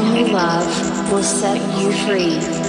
only love will set you free.